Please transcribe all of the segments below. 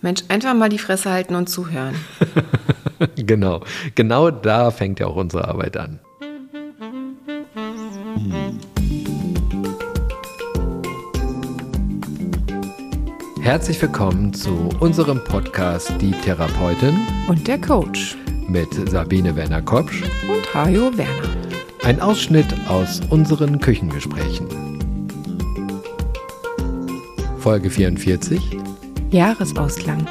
Mensch, einfach mal die Fresse halten und zuhören. genau, genau da fängt ja auch unsere Arbeit an. Herzlich willkommen zu unserem Podcast Die Therapeutin und der Coach mit Sabine Werner-Kopsch und Hajo Werner. Ein Ausschnitt aus unseren Küchengesprächen. Folge 44 Jahresausklang.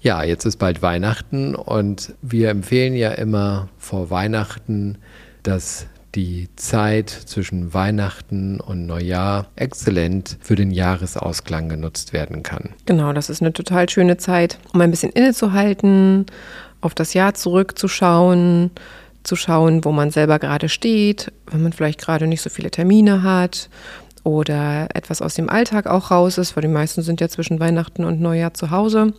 Ja, jetzt ist bald Weihnachten und wir empfehlen ja immer vor Weihnachten, dass die Zeit zwischen Weihnachten und Neujahr exzellent für den Jahresausklang genutzt werden kann. Genau, das ist eine total schöne Zeit, um ein bisschen innezuhalten, auf das Jahr zurückzuschauen, zu schauen, wo man selber gerade steht, wenn man vielleicht gerade nicht so viele Termine hat oder etwas aus dem Alltag auch raus ist, weil die meisten sind ja zwischen Weihnachten und Neujahr zu Hause.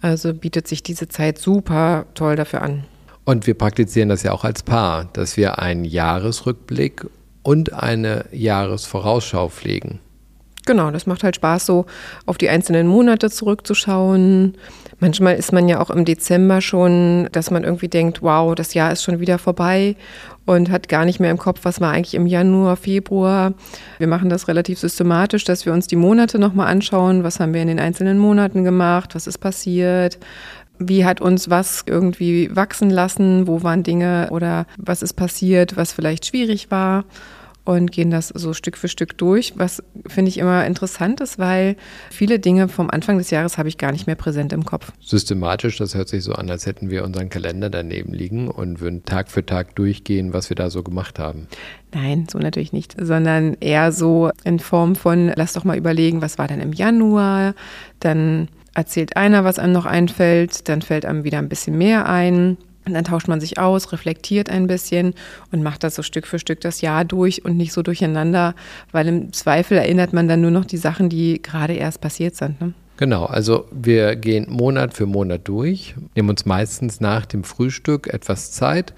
Also bietet sich diese Zeit super toll dafür an. Und wir praktizieren das ja auch als Paar, dass wir einen Jahresrückblick und eine Jahresvorausschau pflegen. Genau, das macht halt Spaß, so auf die einzelnen Monate zurückzuschauen. Manchmal ist man ja auch im Dezember schon, dass man irgendwie denkt, wow, das Jahr ist schon wieder vorbei und hat gar nicht mehr im Kopf, was war eigentlich im Januar, Februar. Wir machen das relativ systematisch, dass wir uns die Monate nochmal anschauen, was haben wir in den einzelnen Monaten gemacht, was ist passiert, wie hat uns was irgendwie wachsen lassen, wo waren Dinge oder was ist passiert, was vielleicht schwierig war und gehen das so Stück für Stück durch, was finde ich immer interessant ist, weil viele Dinge vom Anfang des Jahres habe ich gar nicht mehr präsent im Kopf. Systematisch, das hört sich so an, als hätten wir unseren Kalender daneben liegen und würden Tag für Tag durchgehen, was wir da so gemacht haben. Nein, so natürlich nicht, sondern eher so in Form von, lass doch mal überlegen, was war denn im Januar, dann erzählt einer, was einem noch einfällt, dann fällt einem wieder ein bisschen mehr ein und dann tauscht man sich aus, reflektiert ein bisschen und macht das so Stück für Stück das Jahr durch und nicht so durcheinander, weil im Zweifel erinnert man dann nur noch die Sachen, die gerade erst passiert sind. Ne? Genau, also wir gehen Monat für Monat durch, nehmen uns meistens nach dem Frühstück etwas Zeit,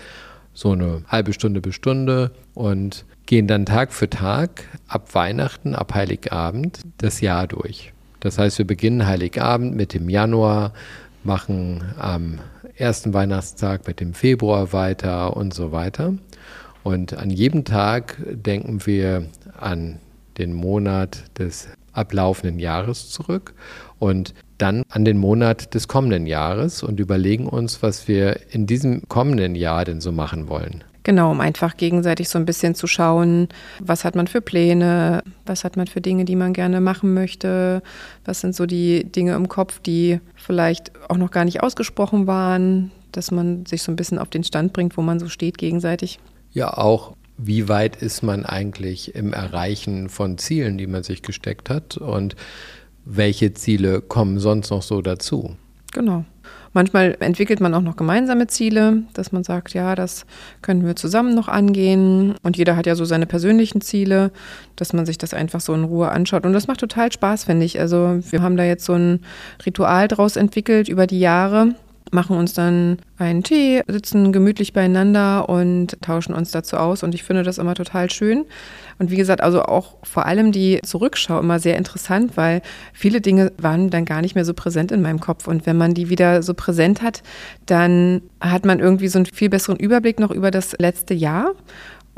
so eine halbe Stunde bis Stunde und gehen dann Tag für Tag ab Weihnachten, ab Heiligabend das Jahr durch. Das heißt, wir beginnen Heiligabend mit dem Januar, machen am ersten Weihnachtstag mit dem Februar weiter und so weiter. Und an jedem Tag denken wir an den Monat des ablaufenden Jahres zurück und dann an den Monat des kommenden Jahres und überlegen uns, was wir in diesem kommenden Jahr denn so machen wollen. Genau, um einfach gegenseitig so ein bisschen zu schauen, was hat man für Pläne, was hat man für Dinge, die man gerne machen möchte, was sind so die Dinge im Kopf, die vielleicht auch noch gar nicht ausgesprochen waren, dass man sich so ein bisschen auf den Stand bringt, wo man so steht gegenseitig. Ja, auch wie weit ist man eigentlich im Erreichen von Zielen, die man sich gesteckt hat und welche Ziele kommen sonst noch so dazu? Genau. Manchmal entwickelt man auch noch gemeinsame Ziele, dass man sagt, ja, das können wir zusammen noch angehen. Und jeder hat ja so seine persönlichen Ziele, dass man sich das einfach so in Ruhe anschaut. Und das macht total Spaß, finde ich. Also wir haben da jetzt so ein Ritual draus entwickelt über die Jahre machen uns dann einen Tee, sitzen gemütlich beieinander und tauschen uns dazu aus. Und ich finde das immer total schön. Und wie gesagt, also auch vor allem die Zurückschau immer sehr interessant, weil viele Dinge waren dann gar nicht mehr so präsent in meinem Kopf. Und wenn man die wieder so präsent hat, dann hat man irgendwie so einen viel besseren Überblick noch über das letzte Jahr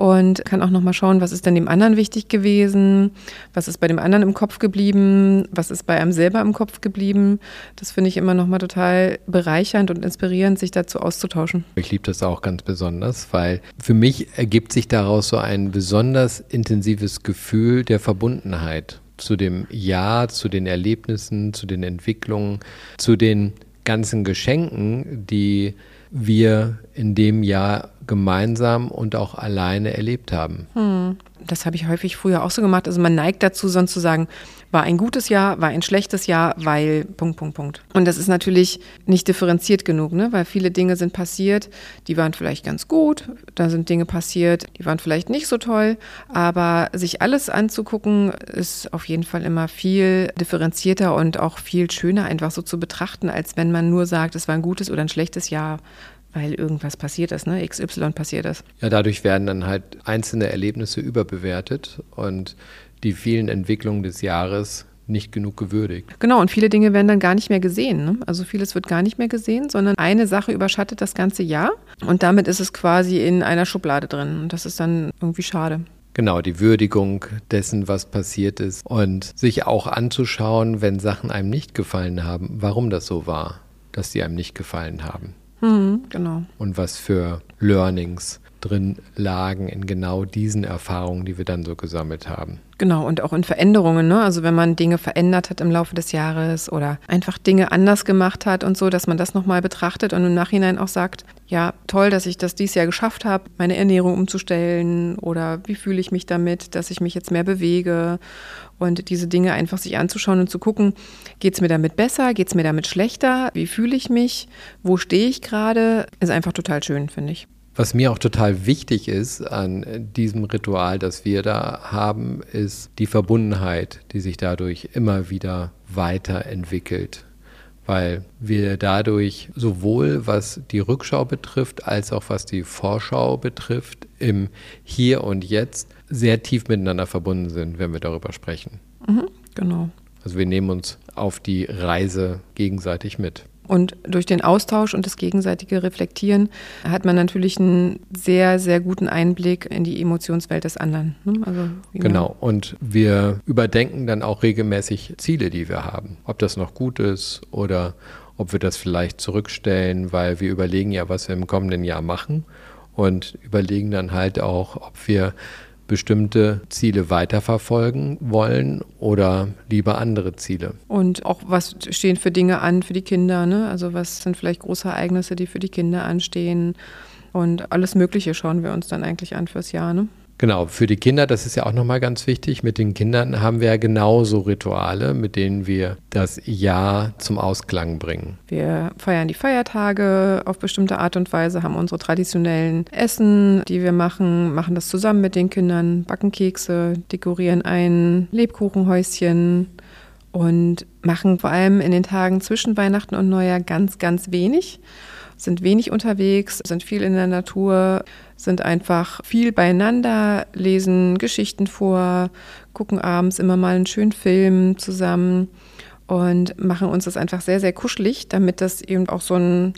und kann auch noch mal schauen, was ist denn dem anderen wichtig gewesen, was ist bei dem anderen im Kopf geblieben, was ist bei einem selber im Kopf geblieben. Das finde ich immer noch mal total bereichernd und inspirierend, sich dazu auszutauschen. Ich liebe das auch ganz besonders, weil für mich ergibt sich daraus so ein besonders intensives Gefühl der Verbundenheit zu dem Jahr, zu den Erlebnissen, zu den Entwicklungen, zu den ganzen Geschenken, die wir in dem Jahr gemeinsam und auch alleine erlebt haben. Hm. Das habe ich häufig früher auch so gemacht. Also man neigt dazu, sonst zu sagen, war ein gutes Jahr, war ein schlechtes Jahr, weil Punkt, Punkt, Punkt. Und das ist natürlich nicht differenziert genug, ne? weil viele Dinge sind passiert, die waren vielleicht ganz gut, da sind Dinge passiert, die waren vielleicht nicht so toll, aber sich alles anzugucken, ist auf jeden Fall immer viel differenzierter und auch viel schöner einfach so zu betrachten, als wenn man nur sagt, es war ein gutes oder ein schlechtes Jahr weil irgendwas passiert ist, ne? XY passiert ist. Ja, dadurch werden dann halt einzelne Erlebnisse überbewertet und die vielen Entwicklungen des Jahres nicht genug gewürdigt. Genau, und viele Dinge werden dann gar nicht mehr gesehen. Ne? Also vieles wird gar nicht mehr gesehen, sondern eine Sache überschattet das ganze Jahr und damit ist es quasi in einer Schublade drin. Und das ist dann irgendwie schade. Genau, die Würdigung dessen, was passiert ist und sich auch anzuschauen, wenn Sachen einem nicht gefallen haben, warum das so war, dass sie einem nicht gefallen haben. Mhm, genau. Und was für Learnings drin lagen in genau diesen Erfahrungen, die wir dann so gesammelt haben. Genau, und auch in Veränderungen, ne? Also wenn man Dinge verändert hat im Laufe des Jahres oder einfach Dinge anders gemacht hat und so, dass man das nochmal betrachtet und im Nachhinein auch sagt, ja, toll, dass ich das dieses Jahr geschafft habe, meine Ernährung umzustellen oder wie fühle ich mich damit, dass ich mich jetzt mehr bewege und diese Dinge einfach sich anzuschauen und zu gucken, geht es mir damit besser, geht es mir damit schlechter, wie fühle ich mich, wo stehe ich gerade, ist einfach total schön, finde ich. Was mir auch total wichtig ist an diesem Ritual, das wir da haben, ist die Verbundenheit, die sich dadurch immer wieder weiterentwickelt. Weil wir dadurch sowohl was die Rückschau betrifft, als auch was die Vorschau betrifft, im Hier und Jetzt sehr tief miteinander verbunden sind, wenn wir darüber sprechen. Mhm, genau. Also wir nehmen uns auf die Reise gegenseitig mit. Und durch den Austausch und das gegenseitige Reflektieren hat man natürlich einen sehr, sehr guten Einblick in die Emotionswelt des anderen. Ne? Also, genau. Und wir überdenken dann auch regelmäßig Ziele, die wir haben. Ob das noch gut ist oder ob wir das vielleicht zurückstellen, weil wir überlegen ja, was wir im kommenden Jahr machen und überlegen dann halt auch, ob wir bestimmte Ziele weiterverfolgen wollen oder lieber andere Ziele. Und auch was stehen für Dinge an für die Kinder? Ne? Also was sind vielleicht große Ereignisse, die für die Kinder anstehen? Und alles Mögliche schauen wir uns dann eigentlich an fürs Jahr. Ne? Genau, für die Kinder, das ist ja auch nochmal ganz wichtig. Mit den Kindern haben wir ja genauso Rituale, mit denen wir das Jahr zum Ausklang bringen. Wir feiern die Feiertage auf bestimmte Art und Weise, haben unsere traditionellen Essen, die wir machen, machen das zusammen mit den Kindern, backen Kekse, dekorieren ein Lebkuchenhäuschen und machen vor allem in den Tagen zwischen Weihnachten und Neujahr ganz, ganz wenig sind wenig unterwegs, sind viel in der Natur, sind einfach viel beieinander, lesen Geschichten vor, gucken abends immer mal einen schönen Film zusammen und machen uns das einfach sehr, sehr kuschelig, damit das eben auch so ein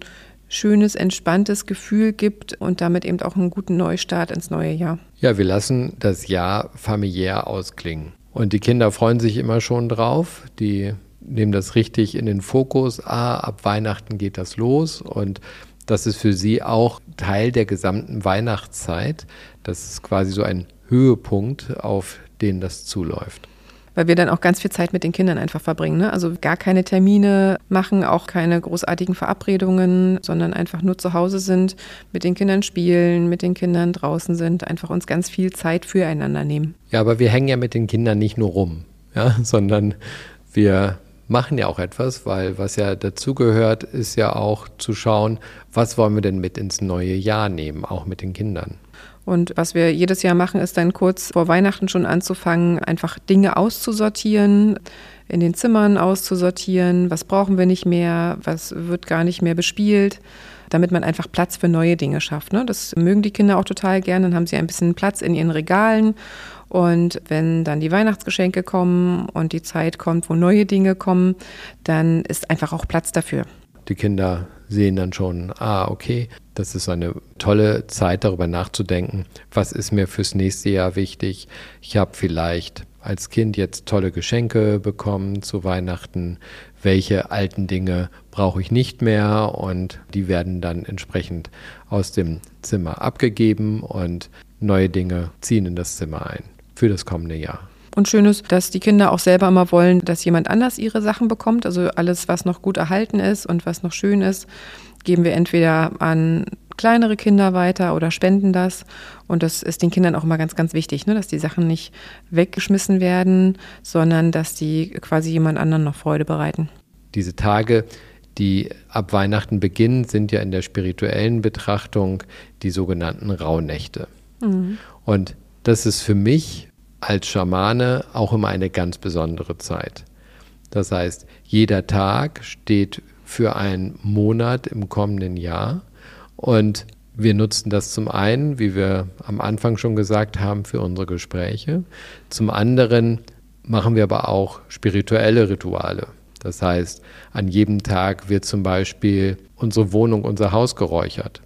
schönes, entspanntes Gefühl gibt und damit eben auch einen guten Neustart ins neue Jahr. Ja, wir lassen das Jahr familiär ausklingen. Und die Kinder freuen sich immer schon drauf. Die nehmen das richtig in den Fokus. Ah, ab Weihnachten geht das los und das ist für sie auch Teil der gesamten Weihnachtszeit. Das ist quasi so ein Höhepunkt, auf den das zuläuft. Weil wir dann auch ganz viel Zeit mit den Kindern einfach verbringen. Ne? Also gar keine Termine machen, auch keine großartigen Verabredungen, sondern einfach nur zu Hause sind, mit den Kindern spielen, mit den Kindern draußen sind, einfach uns ganz viel Zeit füreinander nehmen. Ja, aber wir hängen ja mit den Kindern nicht nur rum, ja, sondern wir machen ja auch etwas, weil was ja dazugehört, ist ja auch zu schauen, was wollen wir denn mit ins neue Jahr nehmen, auch mit den Kindern. Und was wir jedes Jahr machen, ist dann kurz vor Weihnachten schon anzufangen, einfach Dinge auszusortieren, in den Zimmern auszusortieren, was brauchen wir nicht mehr, was wird gar nicht mehr bespielt, damit man einfach Platz für neue Dinge schafft. Ne? Das mögen die Kinder auch total gerne, dann haben sie ein bisschen Platz in ihren Regalen und wenn dann die Weihnachtsgeschenke kommen und die Zeit kommt, wo neue Dinge kommen, dann ist einfach auch Platz dafür. Die Kinder sehen dann schon, ah, okay, das ist eine tolle Zeit, darüber nachzudenken, was ist mir fürs nächste Jahr wichtig. Ich habe vielleicht als Kind jetzt tolle Geschenke bekommen zu Weihnachten. Welche alten Dinge brauche ich nicht mehr? Und die werden dann entsprechend aus dem Zimmer abgegeben und neue Dinge ziehen in das Zimmer ein für das kommende Jahr. Und schön ist, dass die Kinder auch selber immer wollen, dass jemand anders ihre Sachen bekommt. Also alles, was noch gut erhalten ist und was noch schön ist, geben wir entweder an kleinere Kinder weiter oder spenden das. Und das ist den Kindern auch immer ganz, ganz wichtig, ne? dass die Sachen nicht weggeschmissen werden, sondern dass die quasi jemand anderen noch Freude bereiten. Diese Tage, die ab Weihnachten beginnen, sind ja in der spirituellen Betrachtung die sogenannten Rauhnächte. Mhm. Und das ist für mich als Schamane auch immer eine ganz besondere Zeit. Das heißt, jeder Tag steht für einen Monat im kommenden Jahr und wir nutzen das zum einen, wie wir am Anfang schon gesagt haben, für unsere Gespräche. Zum anderen machen wir aber auch spirituelle Rituale. Das heißt, an jedem Tag wird zum Beispiel unsere Wohnung, unser Haus geräuchert.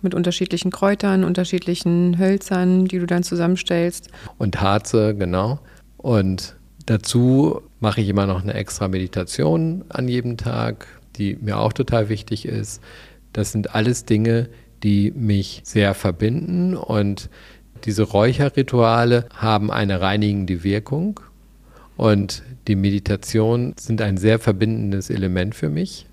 Mit unterschiedlichen Kräutern, unterschiedlichen Hölzern, die du dann zusammenstellst. Und Harze, genau. Und dazu mache ich immer noch eine extra Meditation an jedem Tag, die mir auch total wichtig ist. Das sind alles Dinge, die mich sehr verbinden und diese Räucherrituale haben eine reinigende Wirkung und die Meditation sind ein sehr verbindendes Element für mich,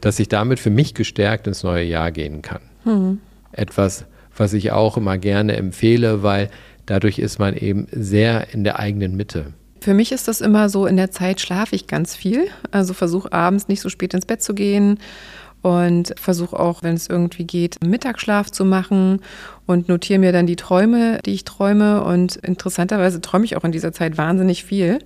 dass ich damit für mich gestärkt ins neue Jahr gehen kann. Mhm. Etwas, was ich auch immer gerne empfehle, weil dadurch ist man eben sehr in der eigenen Mitte. Für mich ist das immer so, in der Zeit schlafe ich ganz viel. Also versuche abends nicht so spät ins Bett zu gehen und versuche auch, wenn es irgendwie geht, Mittagsschlaf zu machen und notiere mir dann die Träume, die ich träume. Und interessanterweise träume ich auch in dieser Zeit wahnsinnig viel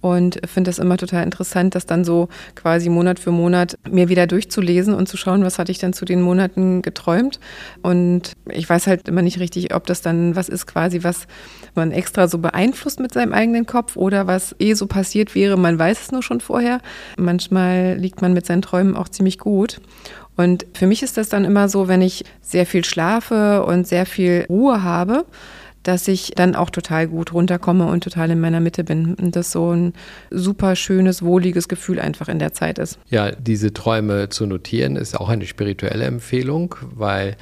und finde das immer total interessant, das dann so quasi Monat für Monat mir wieder durchzulesen und zu schauen, was hatte ich dann zu den Monaten geträumt. Und ich weiß halt immer nicht richtig, ob das dann was ist quasi, was man extra so beeinflusst mit seinem eigenen Kopf oder was eh so passiert wäre, man weiß es nur schon vorher. Manchmal liegt man mit seinen Träumen auch ziemlich gut. Und für mich ist das dann immer so, wenn ich sehr viel schlafe und sehr viel Ruhe habe, dass ich dann auch total gut runterkomme und total in meiner Mitte bin. Und das so ein super schönes, wohliges Gefühl einfach in der Zeit ist. Ja, diese Träume zu notieren ist auch eine spirituelle Empfehlung, weil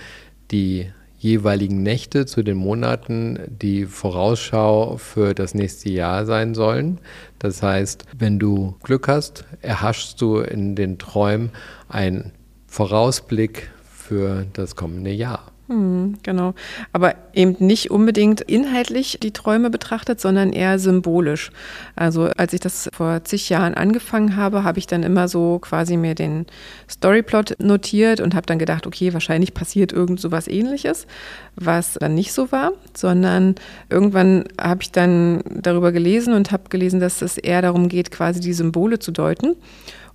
die jeweiligen Nächte zu den Monaten die Vorausschau für das nächste Jahr sein sollen. Das heißt, wenn du Glück hast, erhaschst du in den Träumen einen Vorausblick für das kommende Jahr. Hm, genau. Aber eben nicht unbedingt inhaltlich die Träume betrachtet, sondern eher symbolisch. Also als ich das vor zig Jahren angefangen habe, habe ich dann immer so quasi mir den Storyplot notiert und habe dann gedacht, okay, wahrscheinlich passiert irgend so was ähnliches, was dann nicht so war, sondern irgendwann habe ich dann darüber gelesen und habe gelesen, dass es eher darum geht, quasi die Symbole zu deuten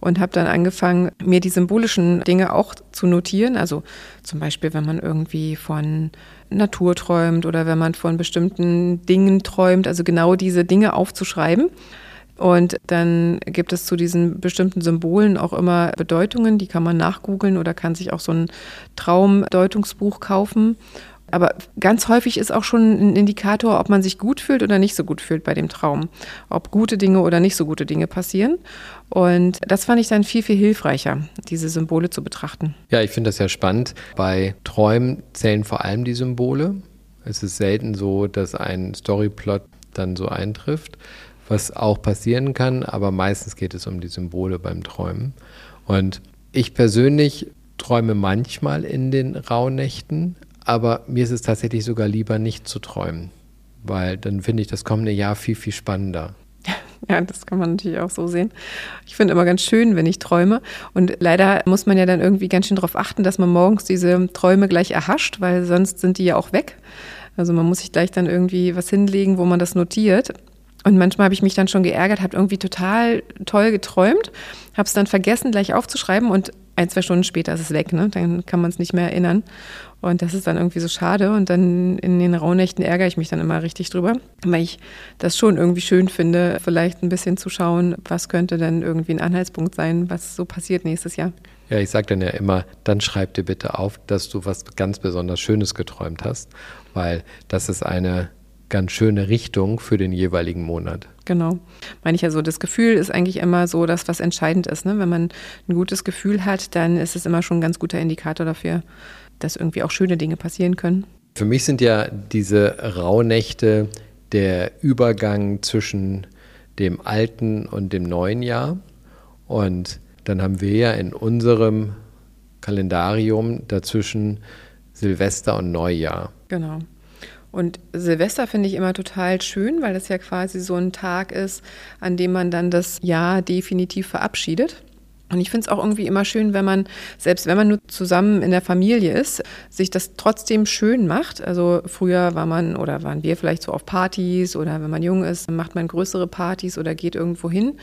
und habe dann angefangen, mir die symbolischen Dinge auch zu notieren. Also zum Beispiel, wenn man irgendwie von Natur träumt oder wenn man von bestimmten Dingen träumt, also genau diese Dinge aufzuschreiben. Und dann gibt es zu diesen bestimmten Symbolen auch immer Bedeutungen, die kann man nachgoogeln oder kann sich auch so ein Traumdeutungsbuch kaufen. Aber ganz häufig ist auch schon ein Indikator, ob man sich gut fühlt oder nicht so gut fühlt bei dem Traum. Ob gute Dinge oder nicht so gute Dinge passieren. Und das fand ich dann viel, viel hilfreicher, diese Symbole zu betrachten. Ja, ich finde das ja spannend. Bei Träumen zählen vor allem die Symbole. Es ist selten so, dass ein Storyplot dann so eintrifft, was auch passieren kann, aber meistens geht es um die Symbole beim Träumen. Und ich persönlich träume manchmal in den Rauhnächten, aber mir ist es tatsächlich sogar lieber nicht zu träumen, weil dann finde ich das kommende Jahr viel, viel spannender. Ja, das kann man natürlich auch so sehen. Ich finde immer ganz schön, wenn ich träume. Und leider muss man ja dann irgendwie ganz schön darauf achten, dass man morgens diese Träume gleich erhascht, weil sonst sind die ja auch weg. Also man muss sich gleich dann irgendwie was hinlegen, wo man das notiert. Und manchmal habe ich mich dann schon geärgert, habe irgendwie total toll geträumt, habe es dann vergessen, gleich aufzuschreiben und ein, zwei Stunden später ist es weg, ne? Dann kann man es nicht mehr erinnern. Und das ist dann irgendwie so schade. Und dann in den Rauhnächten ärgere ich mich dann immer richtig drüber, weil ich das schon irgendwie schön finde, vielleicht ein bisschen zu schauen, was könnte denn irgendwie ein Anhaltspunkt sein, was so passiert nächstes Jahr. Ja, ich sage dann ja immer, dann schreib dir bitte auf, dass du was ganz besonders Schönes geträumt hast, weil das ist eine ganz schöne Richtung für den jeweiligen Monat. Genau. Meine ich ja so, das Gefühl ist eigentlich immer so das, was entscheidend ist. Ne? Wenn man ein gutes Gefühl hat, dann ist es immer schon ein ganz guter Indikator dafür, dass irgendwie auch schöne Dinge passieren können. Für mich sind ja diese Rauhnächte der Übergang zwischen dem alten und dem neuen Jahr. Und dann haben wir ja in unserem Kalendarium dazwischen Silvester und Neujahr. Genau. Und Silvester finde ich immer total schön, weil das ja quasi so ein Tag ist, an dem man dann das Jahr definitiv verabschiedet. Und ich finde es auch irgendwie immer schön, wenn man, selbst wenn man nur zusammen in der Familie ist, sich das trotzdem schön macht. Also früher war man oder waren wir vielleicht so auf Partys oder wenn man jung ist, macht man größere Partys oder geht irgendwo hin,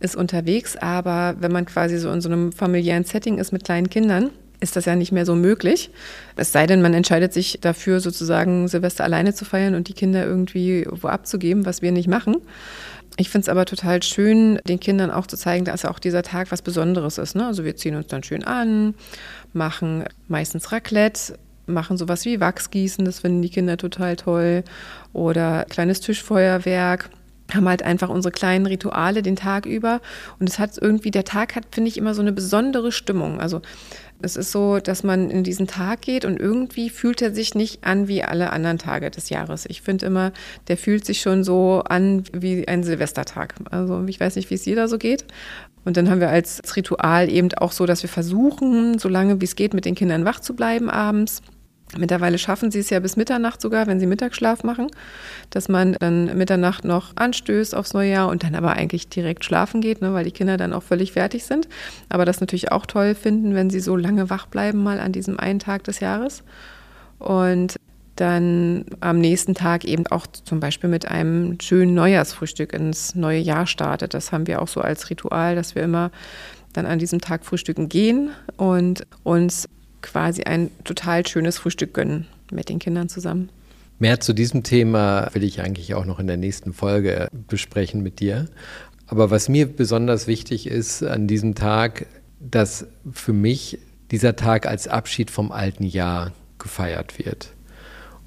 ist unterwegs. Aber wenn man quasi so in so einem familiären Setting ist mit kleinen Kindern, ist das ja nicht mehr so möglich. Es sei denn, man entscheidet sich dafür, sozusagen Silvester alleine zu feiern und die Kinder irgendwie wo abzugeben, was wir nicht machen. Ich finde es aber total schön, den Kindern auch zu zeigen, dass auch dieser Tag was Besonderes ist. Ne? Also wir ziehen uns dann schön an, machen meistens Raclette, machen sowas wie Wachsgießen, das finden die Kinder total toll. Oder kleines Tischfeuerwerk haben halt einfach unsere kleinen Rituale den Tag über. Und es hat irgendwie, der Tag hat, finde ich, immer so eine besondere Stimmung. Also es ist so, dass man in diesen Tag geht und irgendwie fühlt er sich nicht an wie alle anderen Tage des Jahres. Ich finde immer, der fühlt sich schon so an wie ein Silvestertag. Also ich weiß nicht, wie es jeder so geht. Und dann haben wir als Ritual eben auch so, dass wir versuchen, so lange wie es geht, mit den Kindern wach zu bleiben abends. Mittlerweile schaffen sie es ja bis Mitternacht sogar, wenn sie Mittagsschlaf machen, dass man dann Mitternacht noch anstößt aufs neue Jahr und dann aber eigentlich direkt schlafen geht, ne, weil die Kinder dann auch völlig fertig sind. Aber das natürlich auch toll finden, wenn sie so lange wach bleiben, mal an diesem einen Tag des Jahres. Und dann am nächsten Tag eben auch zum Beispiel mit einem schönen Neujahrsfrühstück ins neue Jahr startet. Das haben wir auch so als Ritual, dass wir immer dann an diesem Tag frühstücken gehen und uns quasi ein total schönes Frühstück gönnen mit den Kindern zusammen. Mehr zu diesem Thema will ich eigentlich auch noch in der nächsten Folge besprechen mit dir. Aber was mir besonders wichtig ist an diesem Tag, dass für mich dieser Tag als Abschied vom alten Jahr gefeiert wird.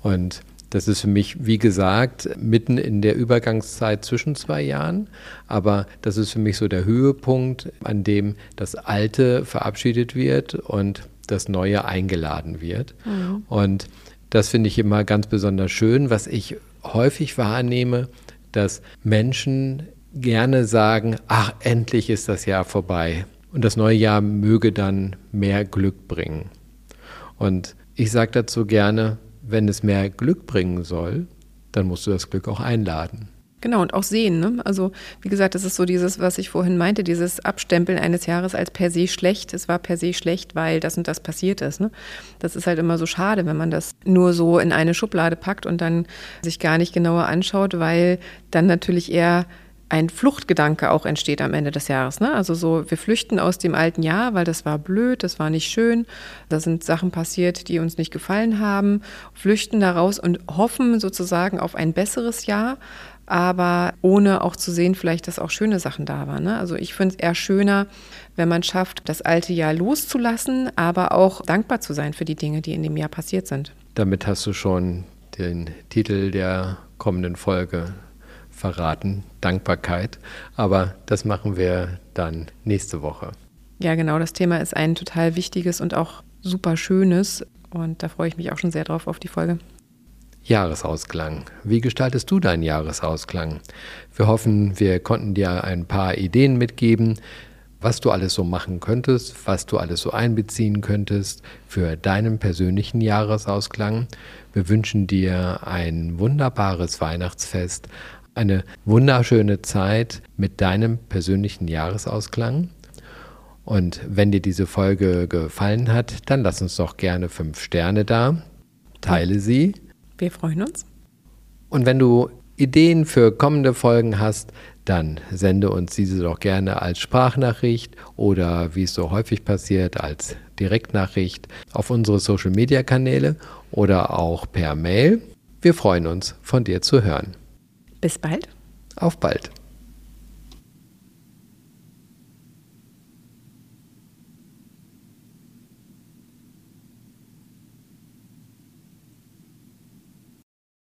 Und das ist für mich, wie gesagt, mitten in der Übergangszeit zwischen zwei Jahren. Aber das ist für mich so der Höhepunkt, an dem das Alte verabschiedet wird und das Neue eingeladen wird. Mhm. Und das finde ich immer ganz besonders schön, was ich häufig wahrnehme, dass Menschen gerne sagen, ach, endlich ist das Jahr vorbei. Und das neue Jahr möge dann mehr Glück bringen. Und ich sage dazu gerne, wenn es mehr Glück bringen soll, dann musst du das Glück auch einladen. Genau, und auch sehen. Ne? Also, wie gesagt, das ist so dieses, was ich vorhin meinte, dieses Abstempeln eines Jahres als per se schlecht. Es war per se schlecht, weil das und das passiert ist. Ne? Das ist halt immer so schade, wenn man das nur so in eine Schublade packt und dann sich gar nicht genauer anschaut, weil dann natürlich eher ein Fluchtgedanke auch entsteht am Ende des Jahres. Ne? Also so, wir flüchten aus dem alten Jahr, weil das war blöd, das war nicht schön, da sind Sachen passiert, die uns nicht gefallen haben, flüchten daraus und hoffen sozusagen auf ein besseres Jahr aber ohne auch zu sehen, vielleicht, dass auch schöne Sachen da waren. Ne? Also ich finde es eher schöner, wenn man schafft, das alte Jahr loszulassen, aber auch dankbar zu sein für die Dinge, die in dem Jahr passiert sind. Damit hast du schon den Titel der kommenden Folge verraten, Dankbarkeit. Aber das machen wir dann nächste Woche. Ja, genau, das Thema ist ein total wichtiges und auch super schönes. Und da freue ich mich auch schon sehr drauf auf die Folge. Jahresausklang. Wie gestaltest du deinen Jahresausklang? Wir hoffen, wir konnten dir ein paar Ideen mitgeben, was du alles so machen könntest, was du alles so einbeziehen könntest für deinen persönlichen Jahresausklang. Wir wünschen dir ein wunderbares Weihnachtsfest, eine wunderschöne Zeit mit deinem persönlichen Jahresausklang. Und wenn dir diese Folge gefallen hat, dann lass uns doch gerne fünf Sterne da, teile sie wir freuen uns. Und wenn du Ideen für kommende Folgen hast, dann sende uns diese doch gerne als Sprachnachricht oder wie es so häufig passiert, als Direktnachricht auf unsere Social-Media-Kanäle oder auch per Mail. Wir freuen uns, von dir zu hören. Bis bald. Auf bald.